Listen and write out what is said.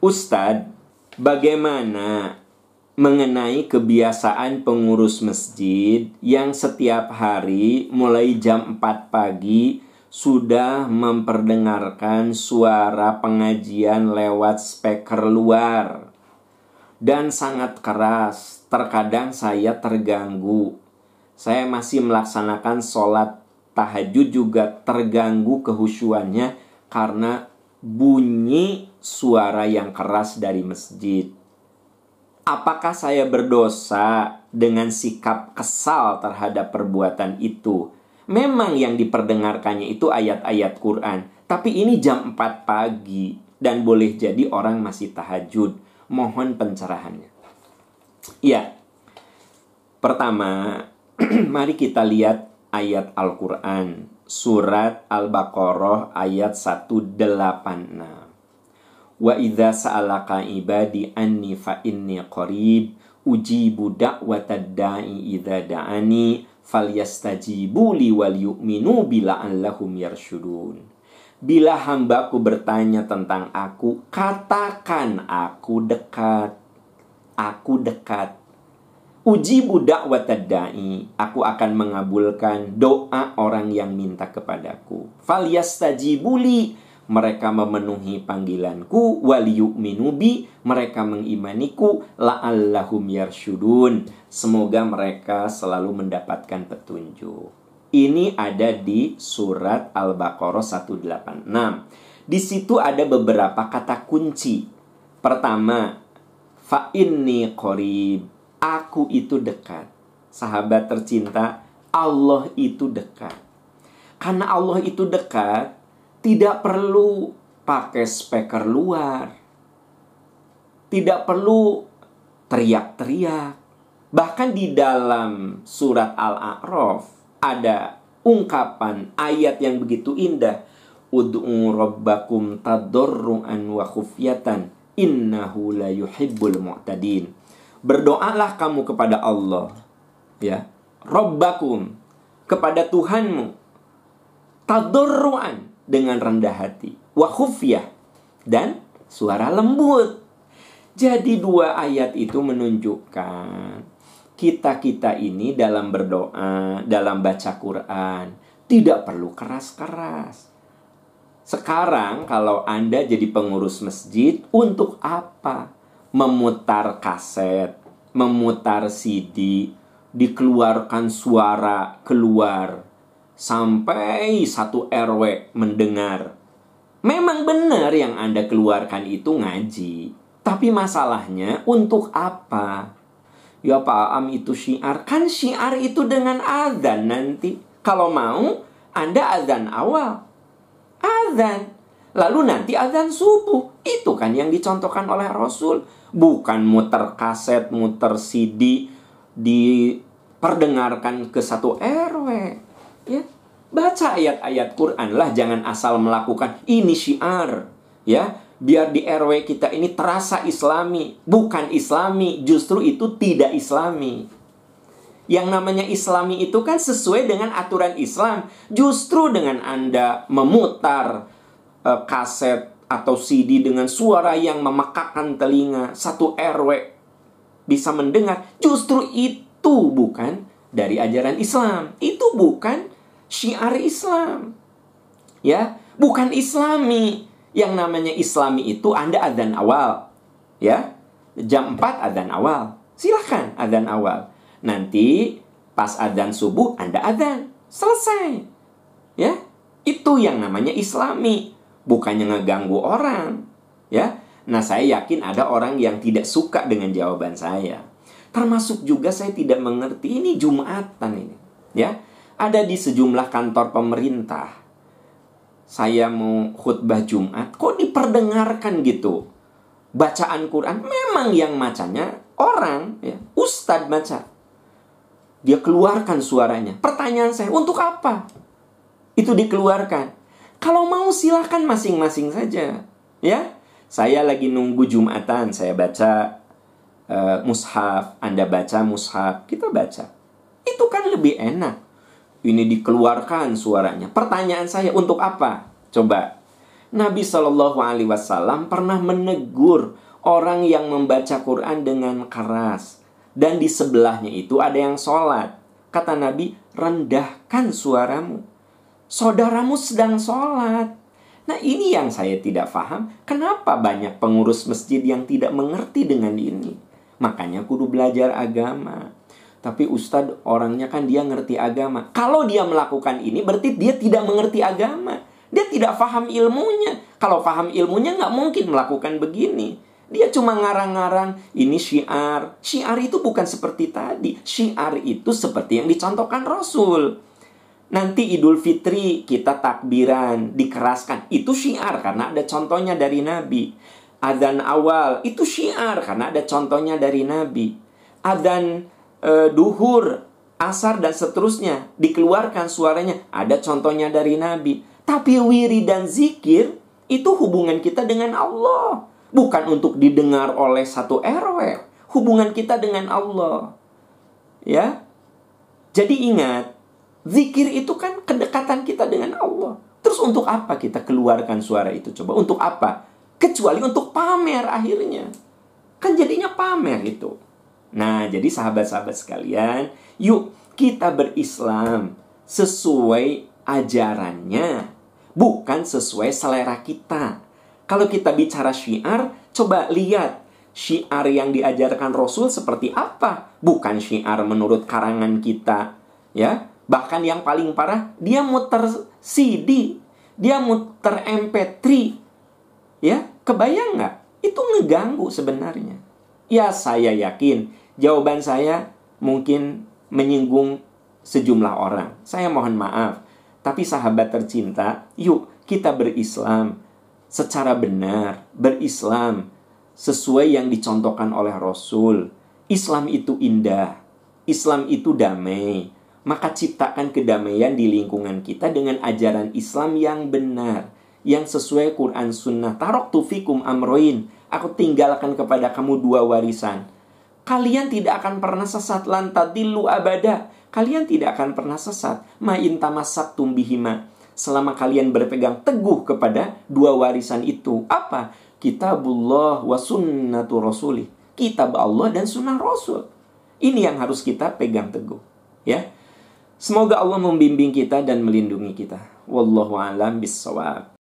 Ustadz, bagaimana mengenai kebiasaan pengurus masjid yang setiap hari mulai jam 4 pagi sudah memperdengarkan suara pengajian lewat speaker luar dan sangat keras. Terkadang saya terganggu. Saya masih melaksanakan sholat tahajud juga terganggu kehusuannya karena bunyi suara yang keras dari masjid. Apakah saya berdosa dengan sikap kesal terhadap perbuatan itu? Memang yang diperdengarkannya itu ayat-ayat Quran, tapi ini jam 4 pagi dan boleh jadi orang masih tahajud. Mohon pencerahannya. Ya. Pertama, mari kita lihat ayat Al-Qur'an, surat Al-Baqarah ayat 186. Wa idza sa'alaka ibadi anni fa inni qarib ujibu da'watad da'i idza da'ani falyastajibu li wal yu'minu bila allahum yarshudun. Bila hambaku bertanya tentang aku, katakan aku dekat. Aku dekat. Uji budak watadai, aku akan mengabulkan doa orang yang minta kepadaku. Falyastajibuli, mereka memenuhi panggilanku waliyuk minubi mereka mengimaniku la'allahum yarsyudun. Semoga mereka selalu mendapatkan petunjuk. Ini ada di surat Al-Baqarah 186 di situ ada beberapa kata kunci. Pertama fa inni qarib. Aku itu dekat. Sahabat tercinta Allah itu dekat. Karena Allah itu dekat tidak perlu pakai speaker luar. Tidak perlu teriak-teriak. Bahkan di dalam surat Al-A'raf ada ungkapan ayat yang begitu indah. Ud'u rabbakum tadorru'an wa khufyatan innahu la yuhibbul mu'tadin. Berdoalah kamu kepada Allah. Ya. Rabbakum kepada Tuhanmu. Tadorru'an dengan rendah hati. Wa dan suara lembut. Jadi dua ayat itu menunjukkan kita-kita ini dalam berdoa, dalam baca Quran tidak perlu keras-keras. Sekarang kalau Anda jadi pengurus masjid untuk apa? Memutar kaset, memutar CD, dikeluarkan suara keluar sampai satu RW mendengar. Memang benar yang Anda keluarkan itu ngaji. Tapi masalahnya untuk apa? Ya Pak Am itu syiar. Kan syiar itu dengan azan nanti. Kalau mau, Anda azan awal. Azan. Lalu nanti azan subuh. Itu kan yang dicontohkan oleh Rasul. Bukan muter kaset, muter CD, diperdengarkan ke satu RW ya baca ayat-ayat Quran lah jangan asal melakukan. Ini syiar ya. Biar di RW kita ini terasa islami bukan islami justru itu tidak islami. Yang namanya islami itu kan sesuai dengan aturan Islam. Justru dengan Anda memutar uh, kaset atau CD dengan suara yang memekakkan telinga satu RW bisa mendengar justru itu bukan dari ajaran Islam itu bukan syiar Islam. Ya, bukan Islami. Yang namanya Islami itu Anda adzan awal. Ya. Jam 4 adzan awal. Silahkan adzan awal. Nanti pas adzan subuh Anda adzan. Selesai. Ya. Itu yang namanya Islami. Bukannya ngeganggu orang. Ya. Nah, saya yakin ada orang yang tidak suka dengan jawaban saya. Termasuk juga saya tidak mengerti ini Jumatan ini. Ya ada di sejumlah kantor pemerintah. Saya mau khutbah Jumat, kok diperdengarkan gitu? Bacaan Quran memang yang macanya orang, ya, ustadz baca. Dia keluarkan suaranya. Pertanyaan saya, untuk apa? Itu dikeluarkan. Kalau mau silahkan masing-masing saja. Ya, saya lagi nunggu Jumatan, saya baca uh, mushaf, Anda baca mushaf, kita baca. Itu kan lebih enak ini dikeluarkan suaranya. Pertanyaan saya untuk apa? Coba. Nabi Shallallahu Alaihi Wasallam pernah menegur orang yang membaca Quran dengan keras dan di sebelahnya itu ada yang sholat. Kata Nabi, rendahkan suaramu. Saudaramu sedang sholat. Nah ini yang saya tidak paham. Kenapa banyak pengurus masjid yang tidak mengerti dengan ini? Makanya kudu belajar agama. Tapi Ustadz orangnya kan dia ngerti agama. Kalau dia melakukan ini berarti dia tidak mengerti agama. Dia tidak paham ilmunya. Kalau paham ilmunya nggak mungkin melakukan begini. Dia cuma ngarang-ngarang ini syiar. Syiar itu bukan seperti tadi. Syiar itu seperti yang dicontohkan Rasul. Nanti Idul Fitri kita takbiran, dikeraskan. Itu syiar karena ada contohnya dari Nabi. Adzan awal itu syiar karena ada contohnya dari Nabi. Adzan e, duhur, asar dan seterusnya dikeluarkan suaranya ada contohnya dari Nabi. Tapi wiri dan zikir itu hubungan kita dengan Allah. Bukan untuk didengar oleh satu RW. Hubungan kita dengan Allah. Ya. Jadi ingat, zikir itu kan kedekatan kita dengan Allah. Terus untuk apa kita keluarkan suara itu? Coba untuk apa? Kecuali untuk pamer akhirnya. Kan jadinya pamer itu. Nah, jadi sahabat-sahabat sekalian, yuk kita berislam sesuai ajarannya, bukan sesuai selera kita. Kalau kita bicara syiar, coba lihat syiar yang diajarkan Rasul seperti apa? Bukan syiar menurut karangan kita, ya. Bahkan yang paling parah, dia muter CD, dia muter MP3. Ya, kebayang nggak? Itu ngeganggu sebenarnya. Ya, saya yakin jawaban saya mungkin menyinggung sejumlah orang. Saya mohon maaf. Tapi sahabat tercinta, yuk kita berislam secara benar, berislam sesuai yang dicontohkan oleh Rasul. Islam itu indah, Islam itu damai. Maka ciptakan kedamaian di lingkungan kita dengan ajaran Islam yang benar, yang sesuai Quran Sunnah. Tarok tufikum amroin. Aku tinggalkan kepada kamu dua warisan. Kalian tidak akan pernah sesat lantadilu abada. Kalian tidak akan pernah sesat. Ma'in tamasak tumbihima selama kalian berpegang teguh kepada dua warisan itu. Apa? Kitabullah wa sunnatu rasulih. Kitab Allah dan sunnah Rasul. Ini yang harus kita pegang teguh. Ya. Semoga Allah membimbing kita dan melindungi kita. Wallahu a'lam bissawab.